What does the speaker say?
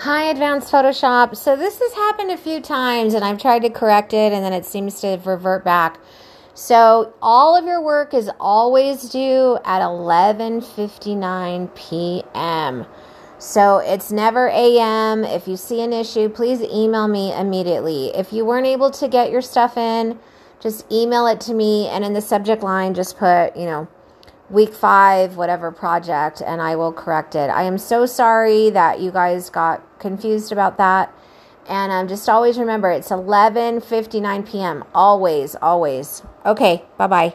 Hi, Advanced Photoshop. So this has happened a few times and I've tried to correct it and then it seems to revert back. So all of your work is always due at 11:59 p.m. So it's never AM. If you see an issue, please email me immediately. If you weren't able to get your stuff in, just email it to me and in the subject line just put, you know, week five, whatever project, and I will correct it. I am so sorry that you guys got confused about that. And um, just always remember it's 11:59 p.m. Always, always. Okay, bye bye.